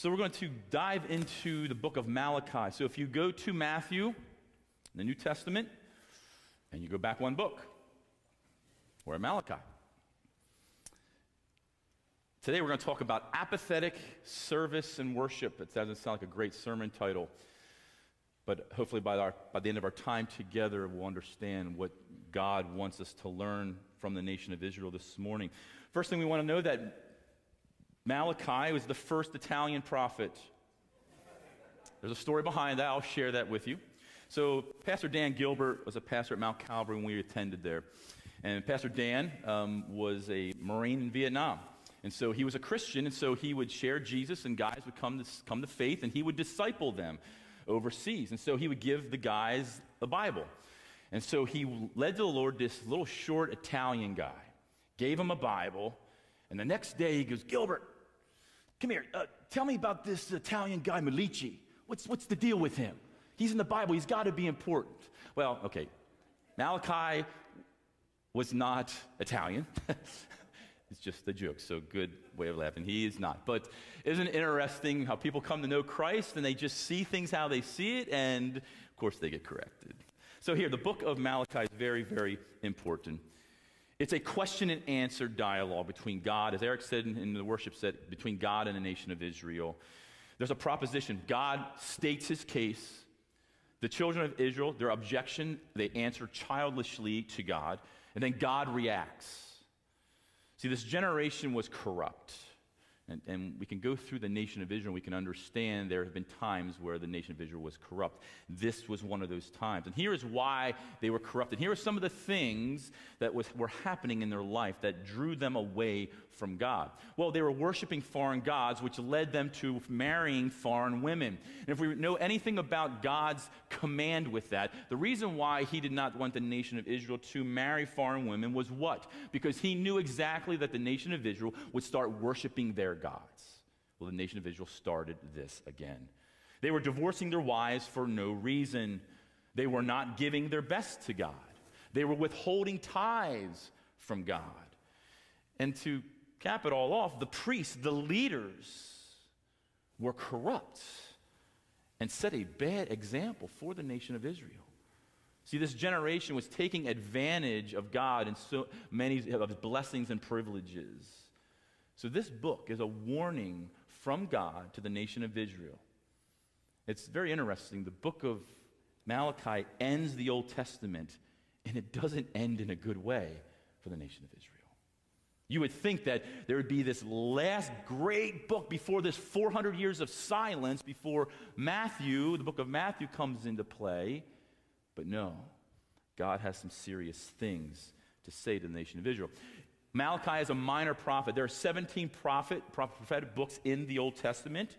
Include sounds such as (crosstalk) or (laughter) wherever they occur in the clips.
So we're going to dive into the book of Malachi. So if you go to Matthew, the New Testament, and you go back one book, we're at Malachi. Today we're going to talk about apathetic service and worship. It doesn't sound like a great sermon title, but hopefully by, our, by the end of our time together, we'll understand what God wants us to learn from the nation of Israel this morning. First thing we want to know that Malachi was the first Italian prophet. There's a story behind that. I'll share that with you. So, Pastor Dan Gilbert was a pastor at Mount Calvary when we attended there. And Pastor Dan um, was a Marine in Vietnam. And so he was a Christian, and so he would share Jesus, and guys would come to, come to faith, and he would disciple them overseas. And so he would give the guys the Bible. And so he led to the Lord this little short Italian guy, gave him a Bible, and the next day he goes, Gilbert, come here, uh, tell me about this Italian guy, Milici. What's, what's the deal with him? He's in the Bible, he's got to be important. Well, okay, Malachi was not Italian. (laughs) it's just a joke, so good way of laughing. He is not. But isn't it interesting how people come to know Christ and they just see things how they see it, and of course they get corrected. So here, the book of Malachi is very, very important. It's a question and answer dialogue between God, as Eric said in the worship set, between God and the nation of Israel. There's a proposition. God states his case. The children of Israel, their objection, they answer childishly to God, and then God reacts. See, this generation was corrupt. And, and, we can go through the nation of Israel. We can understand there have been times where the nation of Israel was corrupt. This was one of those times. And here is why they were corrupted. Here are some of the things that was, were happening in their life that drew them away from God. Well, they were worshiping foreign gods, which led them to marrying foreign women. And if we know anything about God's command with that, the reason why he did not want the nation of Israel to marry foreign women was what? Because he knew exactly that the nation of Israel would start worshiping their gods. Well, the nation of Israel started this again. They were divorcing their wives for no reason. They were not giving their best to God. They were withholding tithes from God. And to cap it all off, the priests, the leaders, were corrupt and set a bad example for the nation of Israel. See, this generation was taking advantage of God and so many of his blessings and privileges. So, this book is a warning from God to the nation of Israel. It's very interesting. The book of Malachi ends the Old Testament, and it doesn't end in a good way for the nation of Israel. You would think that there would be this last great book before this 400 years of silence, before Matthew, the book of Matthew, comes into play. But no, God has some serious things to say to the nation of Israel. Malachi is a minor prophet. There are 17 prophet, prophetic books in the Old Testament.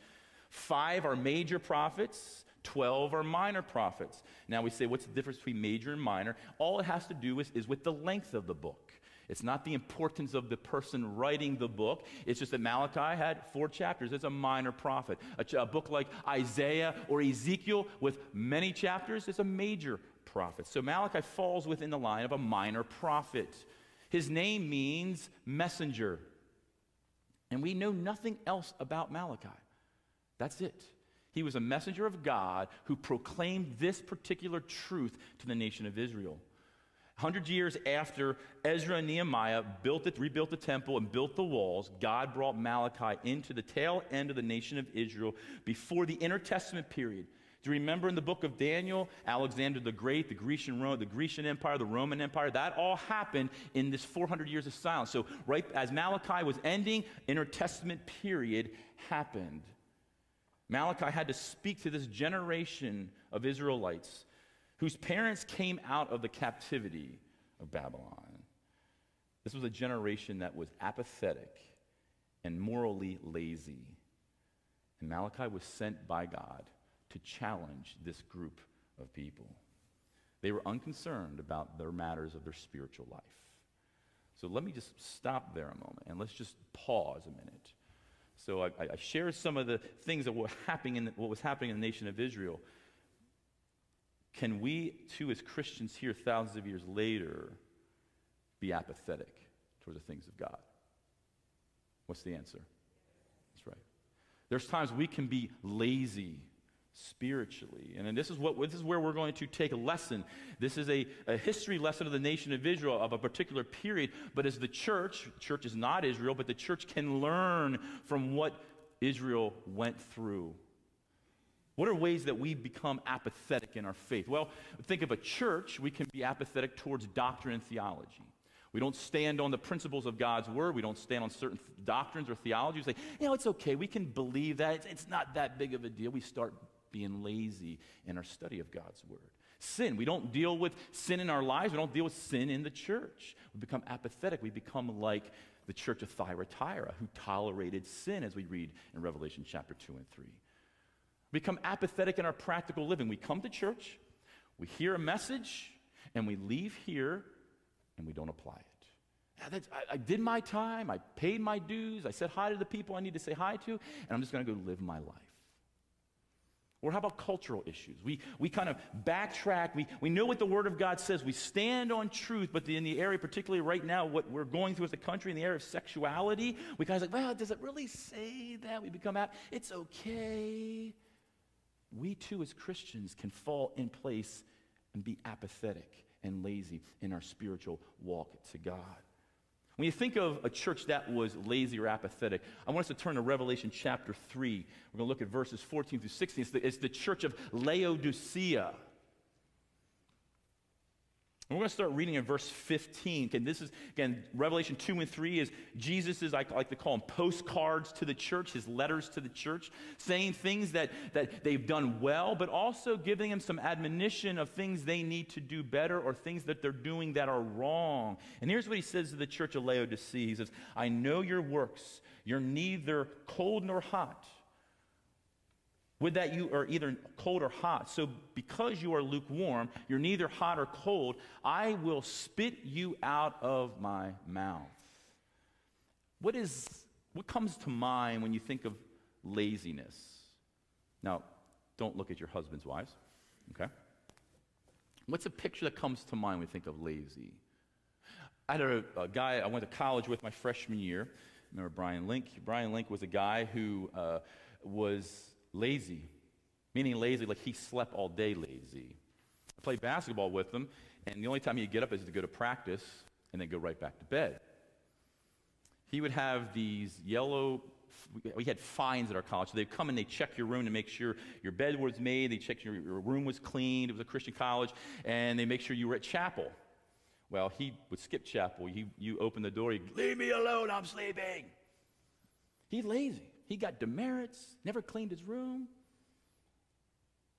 Five are major prophets, 12 are minor prophets. Now we say, what's the difference between major and minor? All it has to do is, is with the length of the book. It's not the importance of the person writing the book. It's just that Malachi had four chapters. It's a minor prophet. A, a book like Isaiah or Ezekiel with many chapters is a major prophet. So Malachi falls within the line of a minor prophet. His name means messenger. And we know nothing else about Malachi. That's it. He was a messenger of God who proclaimed this particular truth to the nation of Israel. Hundred years after Ezra and Nehemiah built it, rebuilt the temple and built the walls, God brought Malachi into the tail end of the nation of Israel before the intertestament period. Do you remember in the book of Daniel, Alexander the Great, the Grecian, the Grecian Empire, the Roman Empire? That all happened in this 400 years of silence. So, right as Malachi was ending, intertestament period happened. Malachi had to speak to this generation of Israelites whose parents came out of the captivity of Babylon. This was a generation that was apathetic and morally lazy. And Malachi was sent by God to challenge this group of people. They were unconcerned about their matters of their spiritual life. So let me just stop there a moment and let's just pause a minute. So I, I shared some of the things that were happening in the, what was happening in the nation of Israel. Can we, too, as Christians here thousands of years later, be apathetic towards the things of God? What's the answer? That's right. There's times we can be lazy spiritually. And, this, is what, this is where we're going to take a lesson. This is a, a history lesson of the nation of Israel of a particular period. But as the church, church is not Israel, but the church can learn from what Israel went through. What are ways that we become apathetic in our faith? Well, think of a church, we can be apathetic towards doctrine and theology. We don't stand on the principles of God's word. We don't stand on certain th- doctrines or theology. We say, you know, it's okay. We can believe that. It's, it's not that big of a deal. We start being lazy in our study of God's word. Sin, we don't deal with sin in our lives. We don't deal with sin in the church. We become apathetic. We become like the church of Thyatira, who tolerated sin, as we read in Revelation chapter 2 and 3. Become apathetic in our practical living. We come to church, we hear a message, and we leave here and we don't apply it. Ah, I, I, did my time, I paid my dues, I said hi to the people I need to say hi to, and I'm just going to go live my life. Or how about cultural issues? We, we kind of backtrack. We, we know what the Word of God says. We stand on truth, but in the area, particularly right now, what we're going through as a country in the area of sexuality, we kind of like, well, does it really say that? We become out, it's okay. We too, as Christians, can fall in place and be apathetic and lazy in our spiritual walk to God. When you think of a church that was lazy or apathetic, I want us to turn to Revelation chapter 3. We're going to look at verses 14 through 16. It's the, it's the church of Laodicea. We're going to start reading in verse 15. And this is, again, Revelation 2 and 3 is Jesus' I like to call them postcards to the church, his letters to the church, saying things that, that they've done well, but also giving them some admonition of things they need to do better or things that they're doing that are wrong. And here's what he says to the church of Laodicea He says, I know your works. You're neither cold nor hot. Would that you are either cold or hot. So, because you are lukewarm, you're neither hot or cold, I will spit you out of my mouth. What is what comes to mind when you think of laziness? Now, don't look at your husband's wives, okay? What's a picture that comes to mind when you think of lazy? I had a, a guy I went to college with my freshman year. Remember Brian Link? Brian Link was a guy who uh, was lazy, meaning lazy like he slept all day lazy. I played basketball with him, and the only time he'd get up is to go to practice and then go right back to bed. He would have these yellow, we had fines at our college. So they'd come and they'd check your room to make sure your bed was made, they checked your, your room was cleaned, it was a Christian college, and they make sure you were at chapel. Well, he would skip chapel. He, you open the door, he'd, leave me alone, I'm sleeping. He's lazy. He got demerits, never cleaned his room.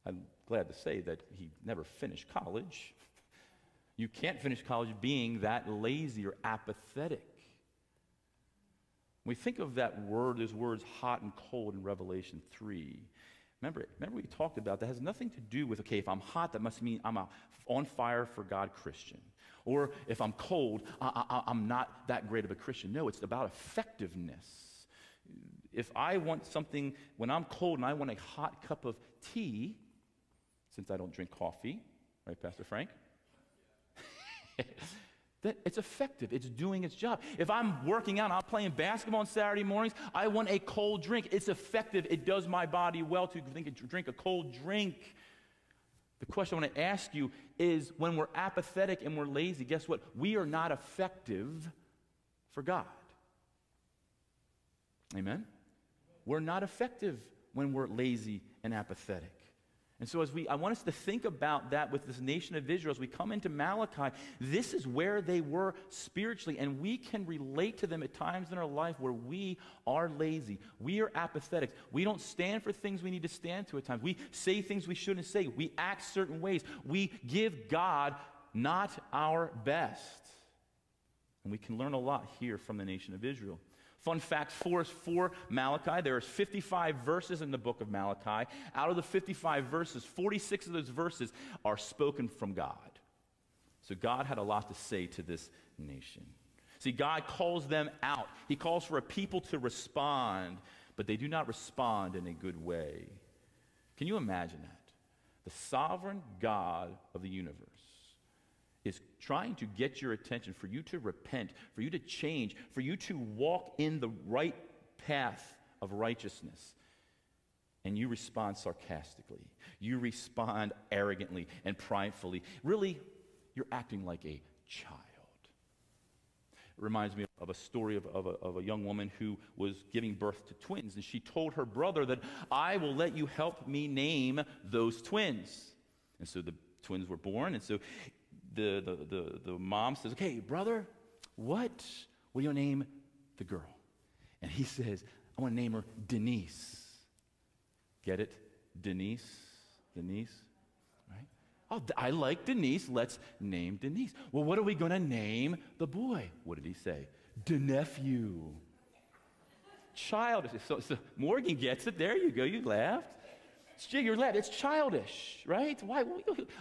I'm glad to say that he never finished college. You can't finish college being that lazy or apathetic. When we think of that word, those words hot and cold in Revelation 3, remember, remember we talked about that has nothing to do with, okay, if I'm hot, that must mean I'm a on fire for God Christian. Or if I'm cold, I, I, I'm not that great of a Christian. No, it's about effectiveness if I want something, when I'm cold and I want a hot cup of tea, since I don't drink coffee, right, Pastor Frank? (laughs) that it's effective. It's doing its job. If I'm working out, I'm playing basketball on Saturday mornings, I want a cold drink. It's effective. It does my body well to drink a cold drink. The question I want to ask you is when we're apathetic and we're lazy, guess what? We are not effective for God. Amen? We're not effective when we're lazy and apathetic. And so, as we, I want us to think about that with this nation of Israel. As we come into Malachi, this is where they were spiritually, and we can relate to them at times in our life where we are lazy. We are apathetic. We don't stand for things we need to stand to at times. We say things we shouldn't say. We act certain ways. We give God not our best. And we can learn a lot here from the nation of Israel. Fun fact for for Malachi, there's 55 verses in the book of Malachi. Out of the 55 verses, 46 of those verses are spoken from God. So God had a lot to say to this nation. See, God calls them out. He calls for a people to respond, but they do not respond in a good way. Can you imagine that? The sovereign God of the universe is trying to get your attention, for you to repent, for you to change, for you to walk in the right path of righteousness. and you respond sarcastically. You respond arrogantly and pridefully. Really, you're acting like a child. It reminds me of a story of, of, a, of a young woman who was giving birth to twins, and she told her brother that I will let you help me name those twins. And so the twins were born, and so the, the, the, the mom says, Okay, brother, what will you name the girl? And he says, I want to name her Denise. Get it? Denise? Denise? Right? Oh, I like Denise. Let's name Denise. Well, what are we going to name the boy? What did he say? The nephew. Childish. So, so Morgan gets it. There you go. You laughed. It's, you're. It's childish, right? Why?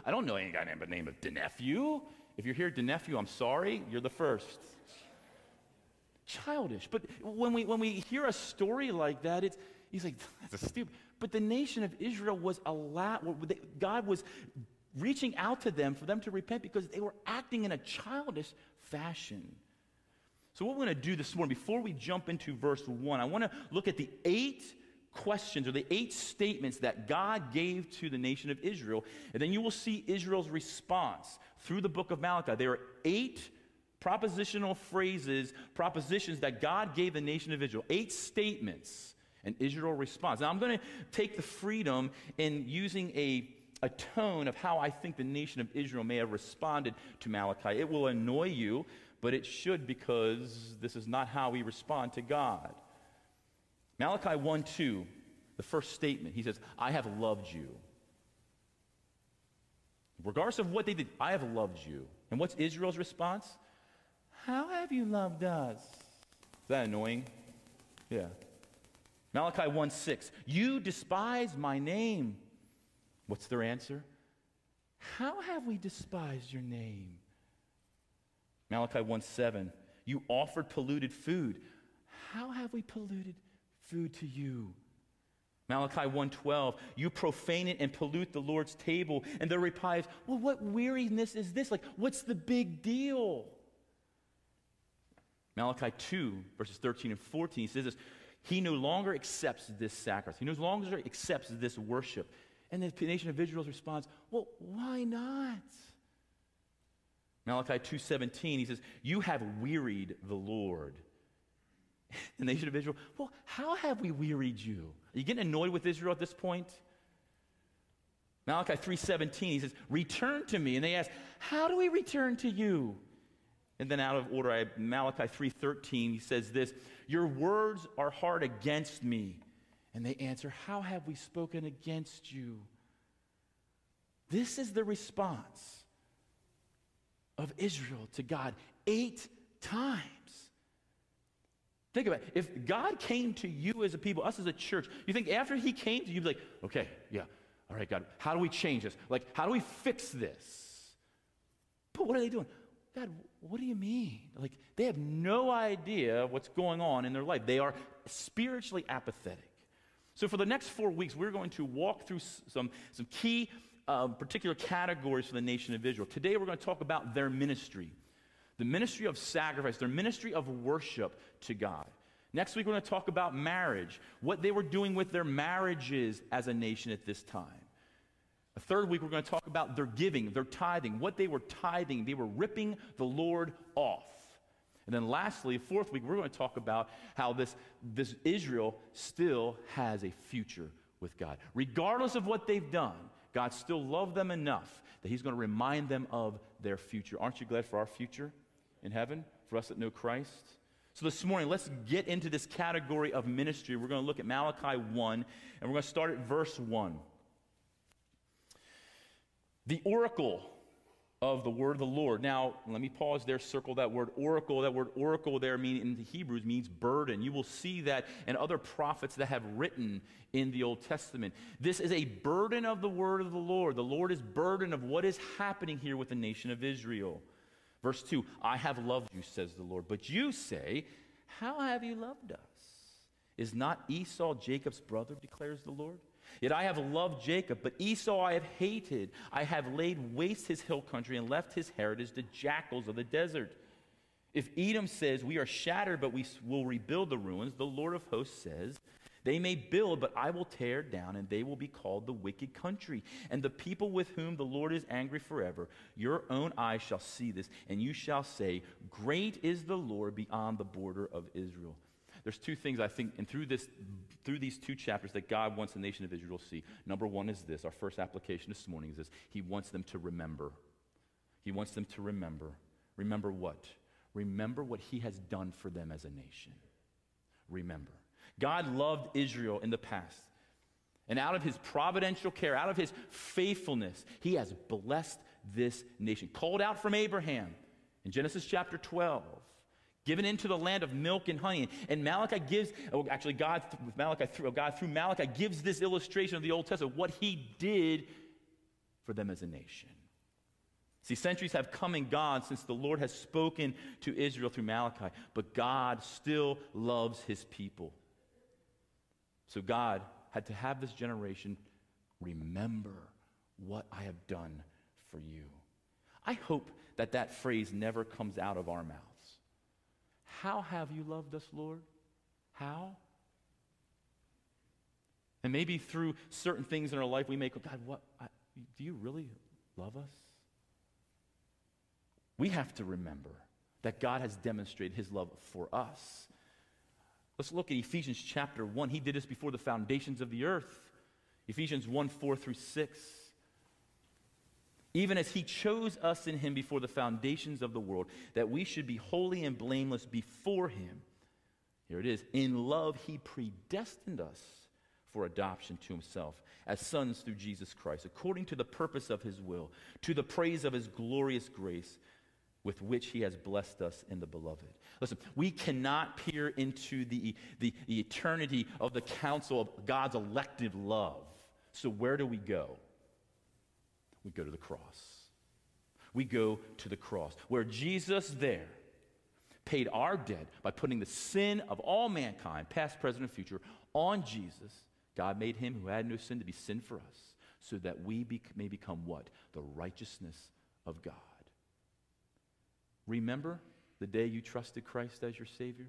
I don't know any guy named the name of the nephew. If you're here, the nephew, I'm sorry. You're the first childish. But when we, when we hear a story like that, it's, he's like, (laughs) that's a stupid. But the nation of Israel was allowed, God was reaching out to them for them to repent because they were acting in a childish fashion. So, what we're going to do this morning, before we jump into verse 1, I want to look at the eight questions or the eight statements that God gave to the nation of Israel. And then you will see Israel's response through the book of Malachi. There are eight propositional phrases, propositions that God gave the nation of Israel, eight statements, and Israel responds. Now, I'm going to take the freedom in using a, a tone of how I think the nation of Israel may have responded to Malachi. It will annoy you, but it should because this is not how we respond to God. Malachi 1 2, the first statement, he says, I have loved you. Regardless of what they did, I have loved you. And what's Israel's response? How have you loved us? Is that annoying? Yeah. Malachi 1 6. You despise my name. What's their answer? How have we despised your name? Malachi 1 7. You offered polluted food. How have we polluted food to you? Malachi 1:12, you profane it and pollute the Lord's table. And their reply is, well, what weariness is this? Like, what's the big deal? Malachi 2, verses 13 and 14 he says this He no longer accepts this sacrifice, he no longer accepts this worship. And the nation of Israel responds, Well, why not? Malachi 2:17 he says, "You have wearied the Lord." The nation of Israel, "Well, how have we wearied you?" Are you getting annoyed with Israel at this point? Malachi 3:17 he says, "Return to me." And they ask, "How do we return to you?" And then out of order, I Malachi 3:13, he says this, "Your words are hard against me." And they answer, "How have we spoken against you?" This is the response of Israel to God 8 times. Think about it. If God came to you as a people, us as a church, you think after he came to you, you'd be like, okay, yeah, all right, God, how do we change this? Like, how do we fix this? But what are they doing? God, what do you mean? Like, they have no idea what's going on in their life. They are spiritually apathetic. So, for the next four weeks, we're going to walk through some, some key uh, particular categories for the nation of Israel. Today, we're going to talk about their ministry the ministry of sacrifice, their ministry of worship to God. Next week, we're going to talk about marriage, what they were doing with their marriages as a nation at this time. A third week, we're going to talk about their giving, their tithing, what they were tithing. They were ripping the Lord off. And then lastly, fourth week, we're going to talk about how this, this Israel still has a future with God. Regardless of what they've done, God still loved them enough that He's going to remind them of their future. Aren't you glad for our future in heaven, for us that know Christ? So this morning, let's get into this category of ministry. We're going to look at Malachi 1, and we're going to start at verse 1. The oracle of the word of the Lord. Now, let me pause there, circle that word oracle. That word oracle there mean, in the Hebrews means burden. You will see that in other prophets that have written in the Old Testament. This is a burden of the word of the Lord. The Lord is burden of what is happening here with the nation of Israel. Verse 2 I have loved you, says the Lord. But you say, How have you loved us? Is not Esau Jacob's brother, declares the Lord? Yet I have loved Jacob, but Esau I have hated. I have laid waste his hill country and left his heritage to jackals of the desert. If Edom says, We are shattered, but we will rebuild the ruins, the Lord of hosts says, They may build, but I will tear down, and they will be called the wicked country. And the people with whom the Lord is angry forever, your own eyes shall see this, and you shall say, Great is the Lord beyond the border of Israel. There's two things I think, and through, this, through these two chapters, that God wants the nation of Israel to see. Number one is this our first application this morning is this He wants them to remember. He wants them to remember. Remember what? Remember what He has done for them as a nation. Remember. God loved Israel in the past. And out of his providential care, out of his faithfulness, he has blessed this nation. Called out from Abraham in Genesis chapter 12, given into the land of milk and honey. And Malachi gives, oh, actually, God, with Malachi, through, oh, God through Malachi gives this illustration of the Old Testament, what he did for them as a nation. See, centuries have come and gone since the Lord has spoken to Israel through Malachi, but God still loves his people. So God had to have this generation remember what I have done for you. I hope that that phrase never comes out of our mouths. How have you loved us, Lord? How? And maybe through certain things in our life, we go, God, what? I, do you really love us? We have to remember that God has demonstrated his love for us Let's look at Ephesians chapter 1. He did this before the foundations of the earth. Ephesians 1 4 through 6. Even as he chose us in him before the foundations of the world, that we should be holy and blameless before him. Here it is. In love, he predestined us for adoption to himself as sons through Jesus Christ, according to the purpose of his will, to the praise of his glorious grace with which he has blessed us in the beloved. Listen, we cannot peer into the, the, the, eternity of the counsel of God's elective love. So, where do we go? We go to the cross. We go to the cross, where Jesus there paid our debt by putting the sin of all mankind, past, present, and future, on Jesus. God made him who had no sin to be sin for us, so that we be, may become what? The righteousness of God. Remember the day you trusted Christ as your Savior?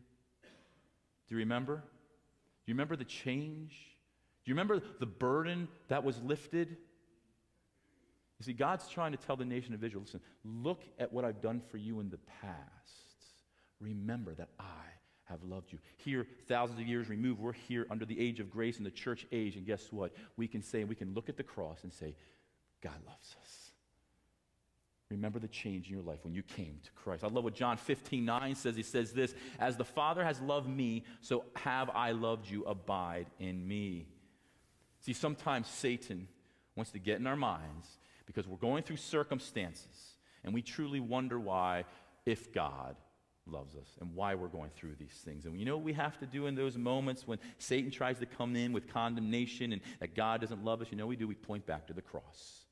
Do you remember? Do you remember the change? Do you remember the burden that was lifted? You see, God's trying to tell the nation of Israel listen, look at what I've done for you in the past. Remember that I have loved you. Here, thousands of years removed, we're here under the age of grace in the church age, and guess what? We can say, we can look at the cross and say, God loves us. Remember the change in your life when you came to Christ. I love what John 15, 9 says. He says this As the Father has loved me, so have I loved you. Abide in me. See, sometimes Satan wants to get in our minds because we're going through circumstances and we truly wonder why, if God loves us and why we're going through these things. And you know what we have to do in those moments when Satan tries to come in with condemnation and that God doesn't love us? You know we do? We point back to the cross,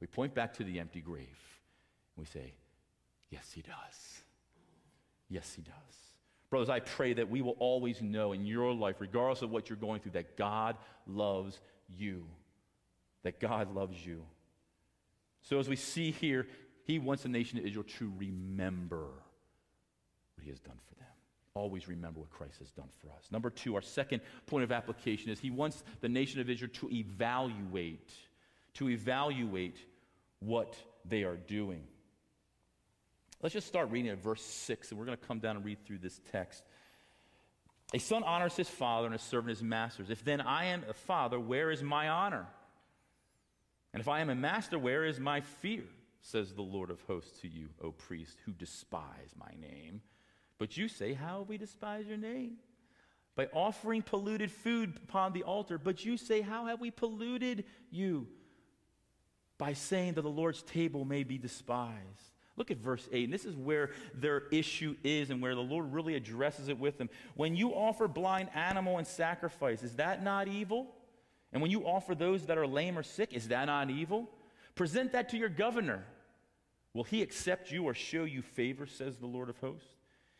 we point back to the empty grave. We say, Yes, He does. Yes, He does. Brothers, I pray that we will always know in your life, regardless of what you're going through, that God loves you. That God loves you. So, as we see here, He wants the nation of Israel to remember what He has done for them. Always remember what Christ has done for us. Number two, our second point of application is He wants the nation of Israel to evaluate, to evaluate what they are doing. Let's just start reading at verse 6, and we're going to come down and read through this text. A son honors his father, and a servant his masters. If then I am a father, where is my honor? And if I am a master, where is my fear? Says the Lord of hosts to you, O priest, who despise my name. But you say, How we despised your name? By offering polluted food upon the altar. But you say, How have we polluted you? By saying that the Lord's table may be despised. Look at verse 8, and this is where their issue is and where the Lord really addresses it with them. When you offer blind animal and sacrifice, is that not evil? And when you offer those that are lame or sick, is that not evil? Present that to your governor. Will he accept you or show you favor, says the Lord of hosts?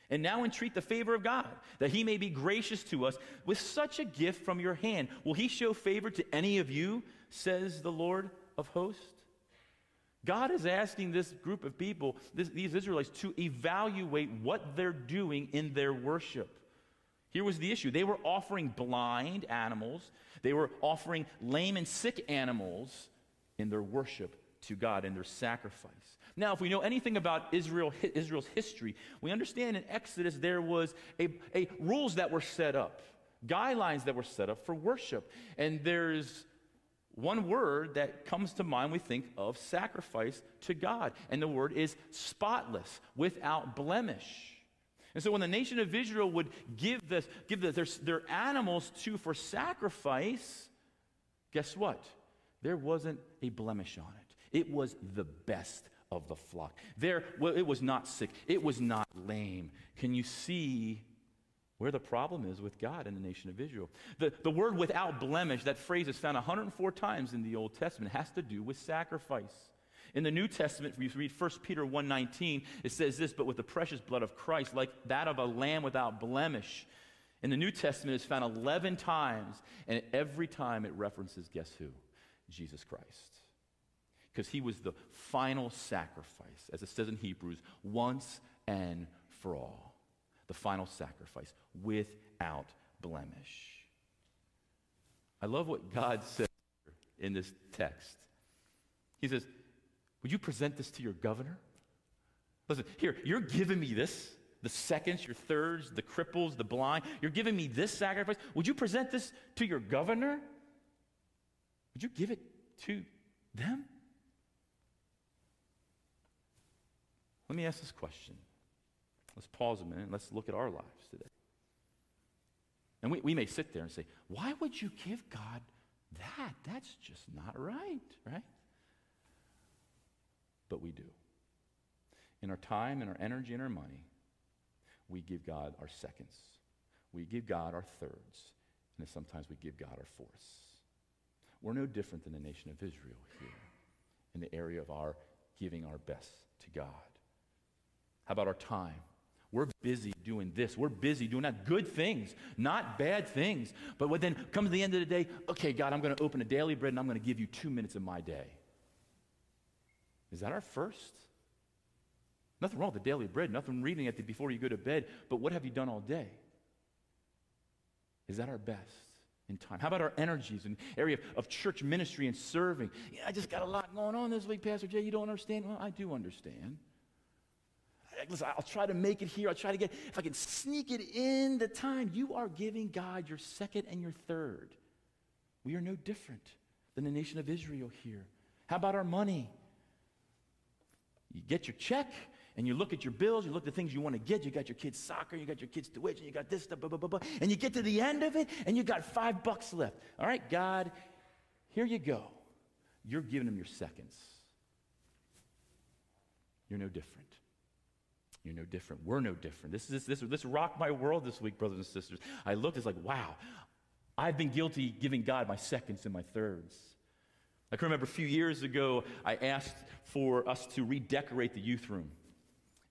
And now entreat the favor of God, that he may be gracious to us with such a gift from your hand. Will he show favor to any of you, says the Lord of hosts? God is asking this group of people, this, these Israelites, to evaluate what they're doing in their worship. Here was the issue they were offering blind animals, they were offering lame and sick animals in their worship to God and their sacrifice. Now, if we know anything about Israel, Israel's history, we understand in Exodus there was a, a rules that were set up, guidelines that were set up for worship. And there's one word that comes to mind we think of sacrifice to God, and the word is spotless, without blemish. And so when the nation of Israel would give, this, give the, their, their animals to for sacrifice, guess what? There wasn't a blemish on it. It was the best of the flock. There, well, it was not sick. It was not lame. Can you see where the problem is with God and the nation of Israel? The, the word without blemish, that phrase is found 104 times in the Old Testament, has to do with sacrifice. In the New Testament, if you read 1 Peter 1.19, it says this, but with the precious blood of Christ, like that of a lamb without blemish. In the New Testament, it's found 11 times, and every time it references, guess who? Jesus Christ. Because he was the final sacrifice, as it says in Hebrews, once and for all. The final sacrifice, without blemish. I love what God says in this text. He says, would you present this to your governor? Listen, here, you're giving me this the seconds, your thirds, the cripples, the blind. You're giving me this sacrifice. Would you present this to your governor? Would you give it to them? Let me ask this question. Let's pause a minute and let's look at our lives today. And we, we may sit there and say, why would you give God that? That's just not right, right? but we do. In our time and our energy and our money, we give God our seconds. We give God our thirds. And sometimes we give God our fourths. We're no different than the nation of Israel here in the area of our giving our best to God. How about our time? We're busy doing this. We're busy doing that. Good things, not bad things. But when then comes the end of the day, okay, God, I'm going to open a daily bread and I'm going to give you two minutes of my day. Is that our first? Nothing wrong with the daily bread, nothing reading it before you go to bed, but what have you done all day? Is that our best in time? How about our energies in area of church ministry and serving? Yeah, I just got a lot going on this week, Pastor Jay. You don't understand? Well, I do understand. Listen, I'll try to make it here. I'll try to get, if I can sneak it in the time, you are giving God your second and your third. We are no different than the nation of Israel here. How about our money? You get your check and you look at your bills, you look at the things you want to get. You got your kids' soccer, you got your kids' tuition, you got this stuff, blah, blah, blah, blah. And you get to the end of it and you got five bucks left. All right, God, here you go. You're giving them your seconds. You're no different. You're no different. We're no different. This, is, this, this rocked my world this week, brothers and sisters. I looked, it's like, wow, I've been guilty giving God my seconds and my thirds. I can remember a few years ago, I asked for us to redecorate the youth room.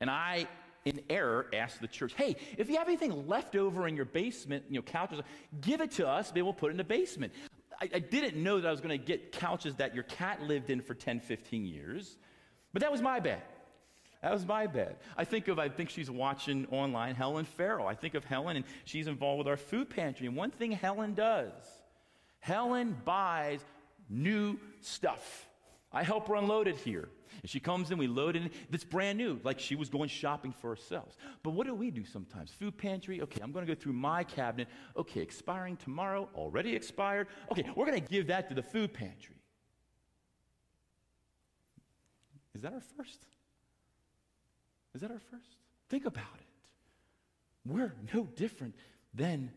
And I, in error, asked the church, hey, if you have anything left over in your basement, you know, couches, give it to us, maybe we'll put it in the basement. I, I didn't know that I was going to get couches that your cat lived in for 10, 15 years, but that was my bad. That was my bed. I think of, I think she's watching online, Helen Farrell. I think of Helen, and she's involved with our food pantry. And one thing Helen does, Helen buys new stuff. I help her unload it here. And she comes in, we load it in. It's brand new, like she was going shopping for ourselves. But what do we do sometimes? Food pantry, okay, I'm going to go through my cabinet. Okay, expiring tomorrow, already expired. Okay, we're going to give that to the food pantry. Is that our first? Is that our first? Think about it. We're no different than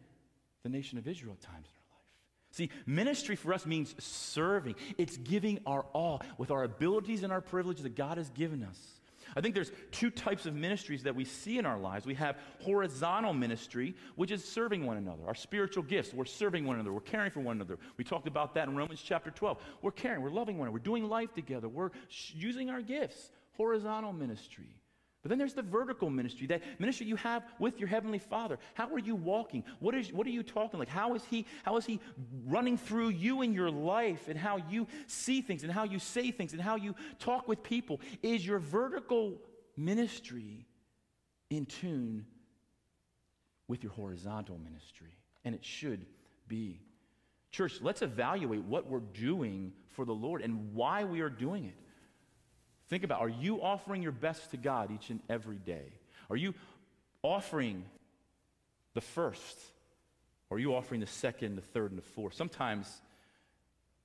the nation of Israel at times in our life. See, ministry for us means serving. It's giving our all with our abilities and our privileges that God has given us. I think there's two types of ministries that we see in our lives. We have horizontal ministry, which is serving one another. Our spiritual gifts, we're serving one another. We're caring for one another. We talked about that in Romans chapter 12. We're caring, we're loving one another. We're doing life together. We're using our gifts. Horizontal ministry. But then there's the vertical ministry, that ministry you have with your heavenly Father. How are you walking? What, is, what are you talking like? How is, he, how is He running through you in your life and how you see things and how you say things and how you talk with people? Is your vertical ministry in tune with your horizontal ministry. And it should be. Church, let's evaluate what we're doing for the Lord and why we are doing it. Think about are you offering your best to God each and every day? Are you offering the first? Or are you offering the second, the third, and the fourth? Sometimes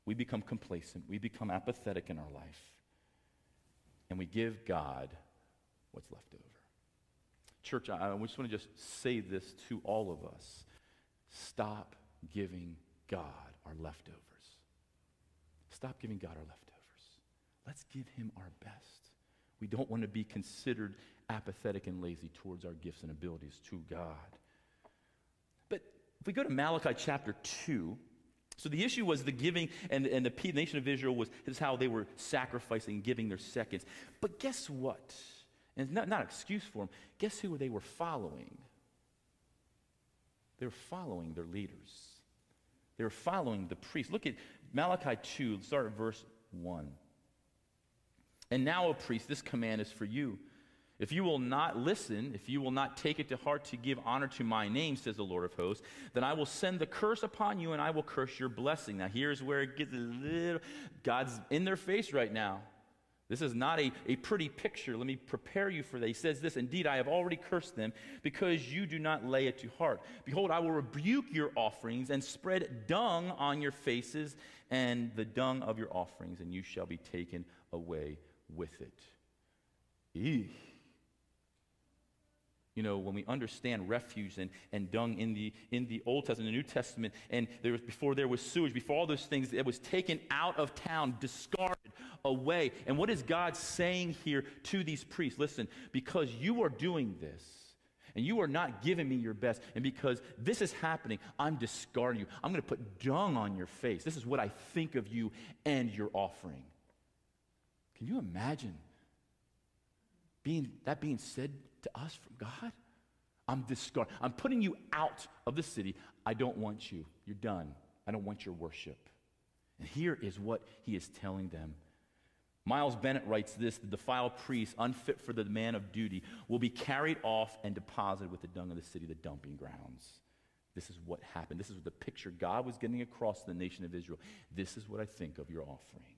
we become complacent, we become apathetic in our life, and we give God what's left over. Church, I, I just want to just say this to all of us. Stop giving God our leftovers. Stop giving God our leftovers. Let's give him our best. We don't want to be considered apathetic and lazy towards our gifts and abilities to God. But if we go to Malachi chapter 2, so the issue was the giving, and, and the nation of Israel was is how they were sacrificing, giving their seconds. But guess what? And it's not, not an excuse for them. Guess who they were following? They were following their leaders. They were following the priests. Look at Malachi 2, start at verse 1. And now, O priest, this command is for you. If you will not listen, if you will not take it to heart to give honor to my name, says the Lord of hosts, then I will send the curse upon you and I will curse your blessing. Now, here's where it gets a little, God's in their face right now. This is not a, a pretty picture. Let me prepare you for that. He says this Indeed, I have already cursed them because you do not lay it to heart. Behold, I will rebuke your offerings and spread dung on your faces and the dung of your offerings, and you shall be taken away with it. Eesh. You know, when we understand refuge and, and dung in the, in the Old Testament, the New Testament, and there was, before there was sewage, before all those things, it was taken out of town, discarded away. And what is God saying here to these priests? Listen, because you are doing this, and you are not giving me your best, and because this is happening, I'm discarding you. I'm going to put dung on your face. This is what I think of you and your offering. Can you imagine being, that being said to us from God? I'm discarding. I'm putting you out of the city. I don't want you. You're done. I don't want your worship. And here is what he is telling them. Miles Bennett writes this The defiled priest, unfit for the man of duty, will be carried off and deposited with the dung of the city, the dumping grounds. This is what happened. This is the picture God was getting across to the nation of Israel. This is what I think of your offering.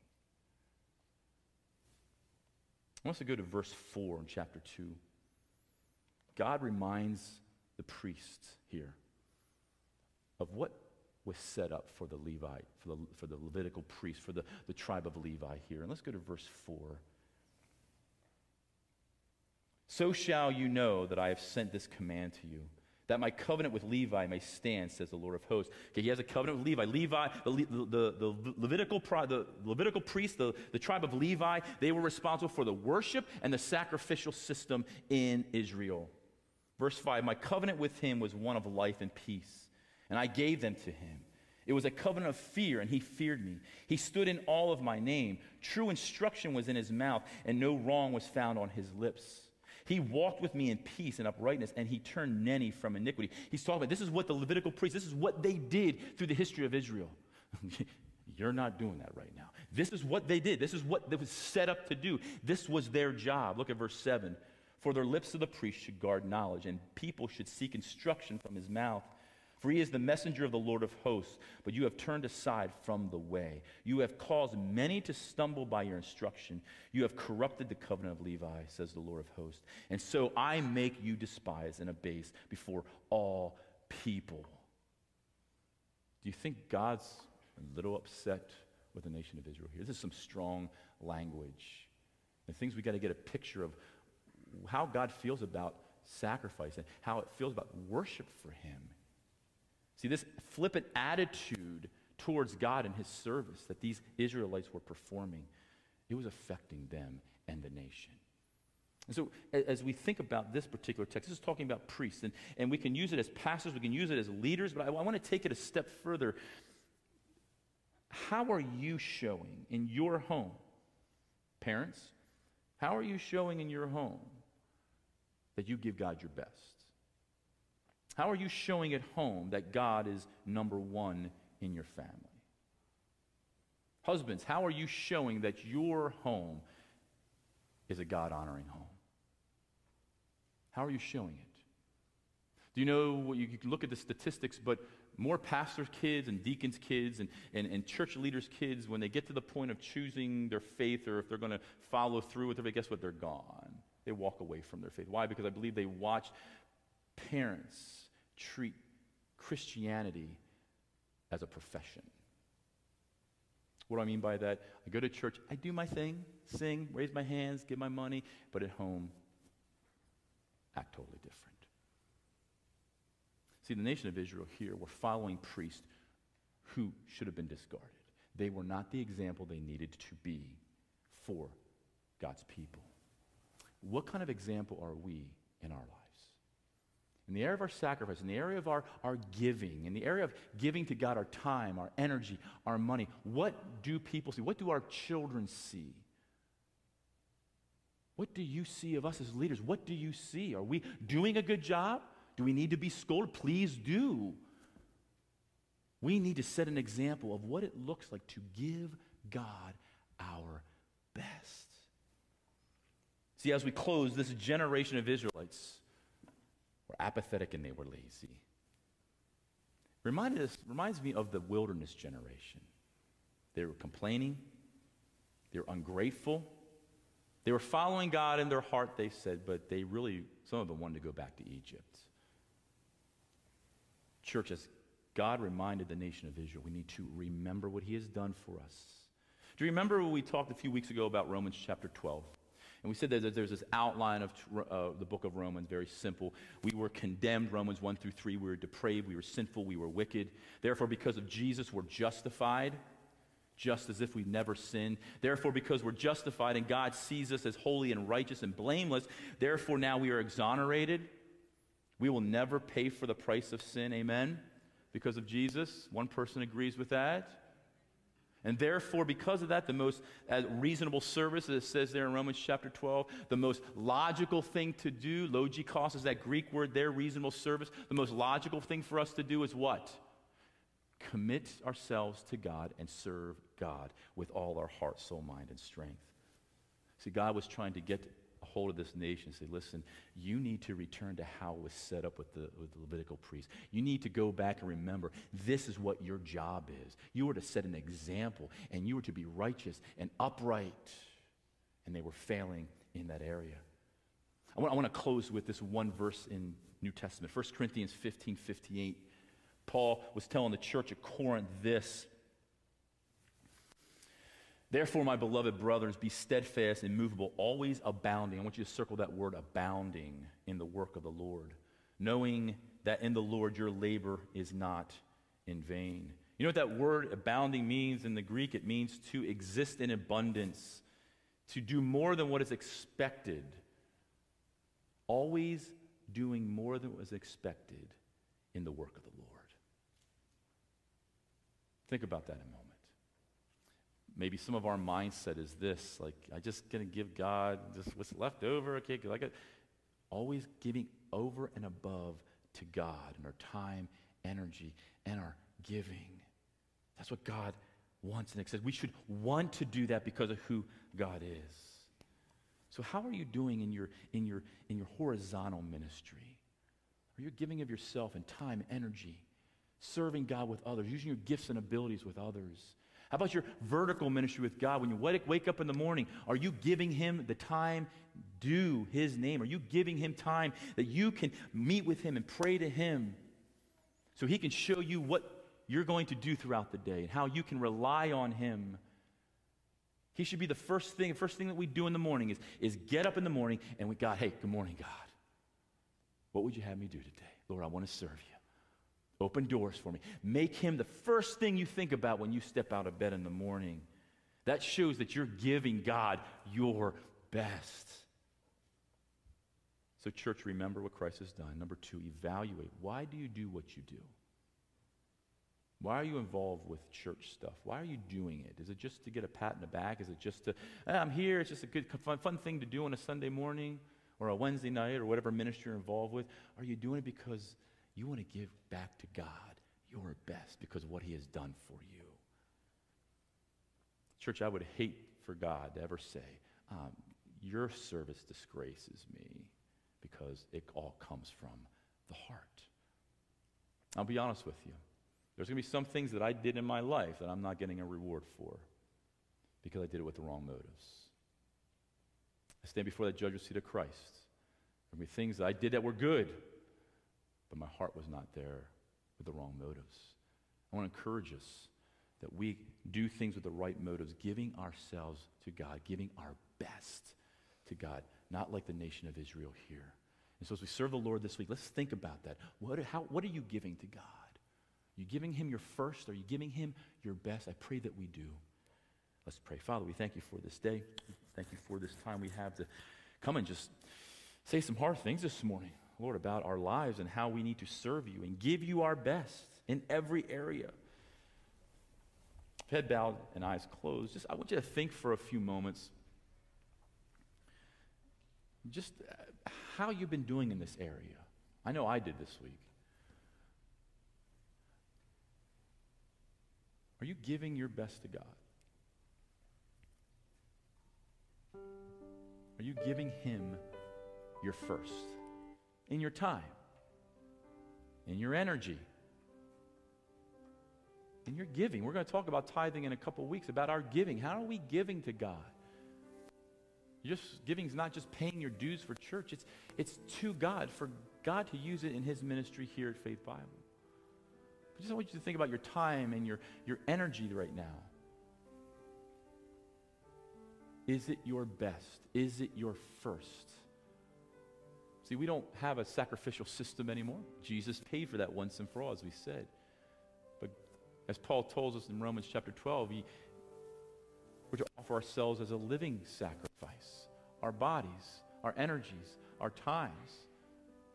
I want us to go to verse 4 in chapter 2. God reminds the priests here of what was set up for the Levite, for the, for the Levitical priest, for the, the tribe of Levi here. And let's go to verse 4. So shall you know that I have sent this command to you that my covenant with Levi may stand, says the Lord of hosts. Okay, he has a covenant with Levi. Levi, the, the, the, Levitical, the Levitical priest, the, the tribe of Levi, they were responsible for the worship and the sacrificial system in Israel. Verse 5 My covenant with him was one of life and peace, and I gave them to him. It was a covenant of fear, and he feared me. He stood in all of my name. True instruction was in his mouth, and no wrong was found on his lips. He walked with me in peace and uprightness, and he turned many from iniquity. He's talking about this is what the Levitical priests, this is what they did through the history of Israel. (laughs) You're not doing that right now. This is what they did. This is what they was set up to do. This was their job. Look at verse 7. For their lips of the priest should guard knowledge, and people should seek instruction from his mouth. For he is the messenger of the Lord of hosts, but you have turned aside from the way. You have caused many to stumble by your instruction. You have corrupted the covenant of Levi, says the Lord of hosts. And so I make you despise and abase before all people. Do you think God's a little upset with the nation of Israel here? This is some strong language. The things we got to get a picture of how God feels about sacrifice and how it feels about worship for Him. See, this flippant attitude towards God and his service that these Israelites were performing, it was affecting them and the nation. And so, as we think about this particular text, this is talking about priests, and, and we can use it as pastors, we can use it as leaders, but I, I want to take it a step further. How are you showing in your home? Parents, how are you showing in your home that you give God your best? How are you showing at home that God is number one in your family? Husbands, how are you showing that your home is a God honoring home? How are you showing it? Do you know, you look at the statistics, but more pastors' kids and deacons' kids and, and, and church leaders' kids, when they get to the point of choosing their faith or if they're going to follow through with it, guess what? They're gone. They walk away from their faith. Why? Because I believe they watch parents treat Christianity as a profession. What do I mean by that? I go to church, I do my thing, sing, raise my hands, give my money, but at home, act totally different. See, the nation of Israel here were following priests who should have been discarded. They were not the example they needed to be for God's people. What kind of example are we in our lives? In the area of our sacrifice, in the area of our, our giving, in the area of giving to God our time, our energy, our money, what do people see? What do our children see? What do you see of us as leaders? What do you see? Are we doing a good job? Do we need to be scolded? Please do. We need to set an example of what it looks like to give God our best. See, as we close, this generation of Israelites were apathetic and they were lazy. Reminded us, reminds me of the wilderness generation. They were complaining, they were ungrateful, they were following God in their heart, they said, but they really, some of them wanted to go back to Egypt. Church, as God reminded the nation of Israel, we need to remember what He has done for us. Do you remember when we talked a few weeks ago about Romans chapter 12? And we said that there's this outline of uh, the book of Romans, very simple. We were condemned, Romans 1 through 3. We were depraved, we were sinful, we were wicked. Therefore, because of Jesus, we're justified, just as if we never sinned. Therefore, because we're justified and God sees us as holy and righteous and blameless, therefore now we are exonerated. We will never pay for the price of sin, amen? Because of Jesus. One person agrees with that. And therefore, because of that, the most uh, reasonable service, as it says there in Romans chapter 12, the most logical thing to do, logikos is that Greek word there, reasonable service. The most logical thing for us to do is what? Commit ourselves to God and serve God with all our heart, soul, mind, and strength. See, God was trying to get hold of this nation and say, listen, you need to return to how it was set up with the, with the Levitical priests. You need to go back and remember this is what your job is. You were to set an example, and you were to be righteous and upright. And they were failing in that area. I want, I want to close with this one verse in New Testament 1 Corinthians 15 58. Paul was telling the church at Corinth this Therefore, my beloved brothers, be steadfast, and immovable, always abounding. I want you to circle that word abounding in the work of the Lord, knowing that in the Lord your labor is not in vain. You know what that word abounding means in the Greek? It means to exist in abundance, to do more than what is expected, always doing more than was expected in the work of the Lord. Think about that a moment. Maybe some of our mindset is this like, I just gonna give God just what's left over, okay? Because I got always giving over and above to God and our time, energy, and our giving. That's what God wants. And says we should want to do that because of who God is. So how are you doing in your in your in your horizontal ministry? Are you giving of yourself and time, energy, serving God with others, using your gifts and abilities with others? How about your vertical ministry with God? When you wake up in the morning, are you giving Him the time due His name? Are you giving Him time that you can meet with Him and pray to Him so He can show you what you're going to do throughout the day and how you can rely on Him? He should be the first thing, the first thing that we do in the morning is, is get up in the morning and we, God, hey, good morning, God. What would you have me do today? Lord, I want to serve you. Open doors for me. Make him the first thing you think about when you step out of bed in the morning. That shows that you're giving God your best. So, church, remember what Christ has done. Number two, evaluate. Why do you do what you do? Why are you involved with church stuff? Why are you doing it? Is it just to get a pat in the back? Is it just to, ah, I'm here, it's just a good, fun, fun thing to do on a Sunday morning or a Wednesday night or whatever ministry you're involved with? Are you doing it because you want to give back to God your best because of what He has done for you. Church, I would hate for God to ever say, um, Your service disgraces me because it all comes from the heart. I'll be honest with you. There's going to be some things that I did in my life that I'm not getting a reward for because I did it with the wrong motives. I stand before that judgment seat of Christ. There will be things that I did that were good, but my heart was not there with the wrong motives. I want to encourage us that we do things with the right motives, giving ourselves to God, giving our best to God, not like the nation of Israel here. And so as we serve the Lord this week, let's think about that. What, how, what are you giving to God? Are you giving him your first? Are you giving him your best? I pray that we do. Let's pray. Father, we thank you for this day. Thank you for this time we have to come and just say some hard things this morning, Lord, about our lives and how we need to serve you and give you our best in every area. Head bowed and eyes closed. Just I want you to think for a few moments. Just uh, how you've been doing in this area. I know I did this week. Are you giving your best to God? Are you giving Him your first? In your time, in your energy, in your giving. We're going to talk about tithing in a couple weeks, about our giving. How are we giving to God? Just giving is not just paying your dues for church, it's, it's to God, for God to use it in His ministry here at Faith Bible. I just want you to think about your time and your, your energy right now. Is it your best? Is it your first? See, we don't have a sacrificial system anymore. Jesus paid for that once and for all, as we said. But as Paul tells us in Romans chapter 12, he, we're to offer ourselves as a living sacrifice our bodies, our energies, our times.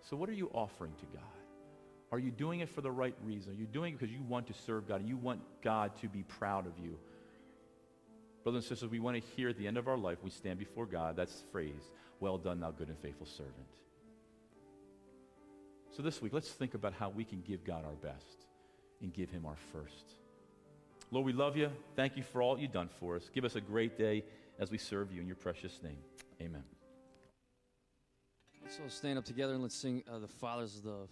So, what are you offering to God? Are you doing it for the right reason? Are you doing it because you want to serve God and you want God to be proud of you? Brothers and sisters, we want to hear at the end of our life, we stand before God, that's the phrase, well done, thou good and faithful servant. So this week, let's think about how we can give God our best and give him our first. Lord, we love you. Thank you for all you've done for us. Give us a great day as we serve you in your precious name. Amen. So stand up together and let's sing uh, the Father's Love.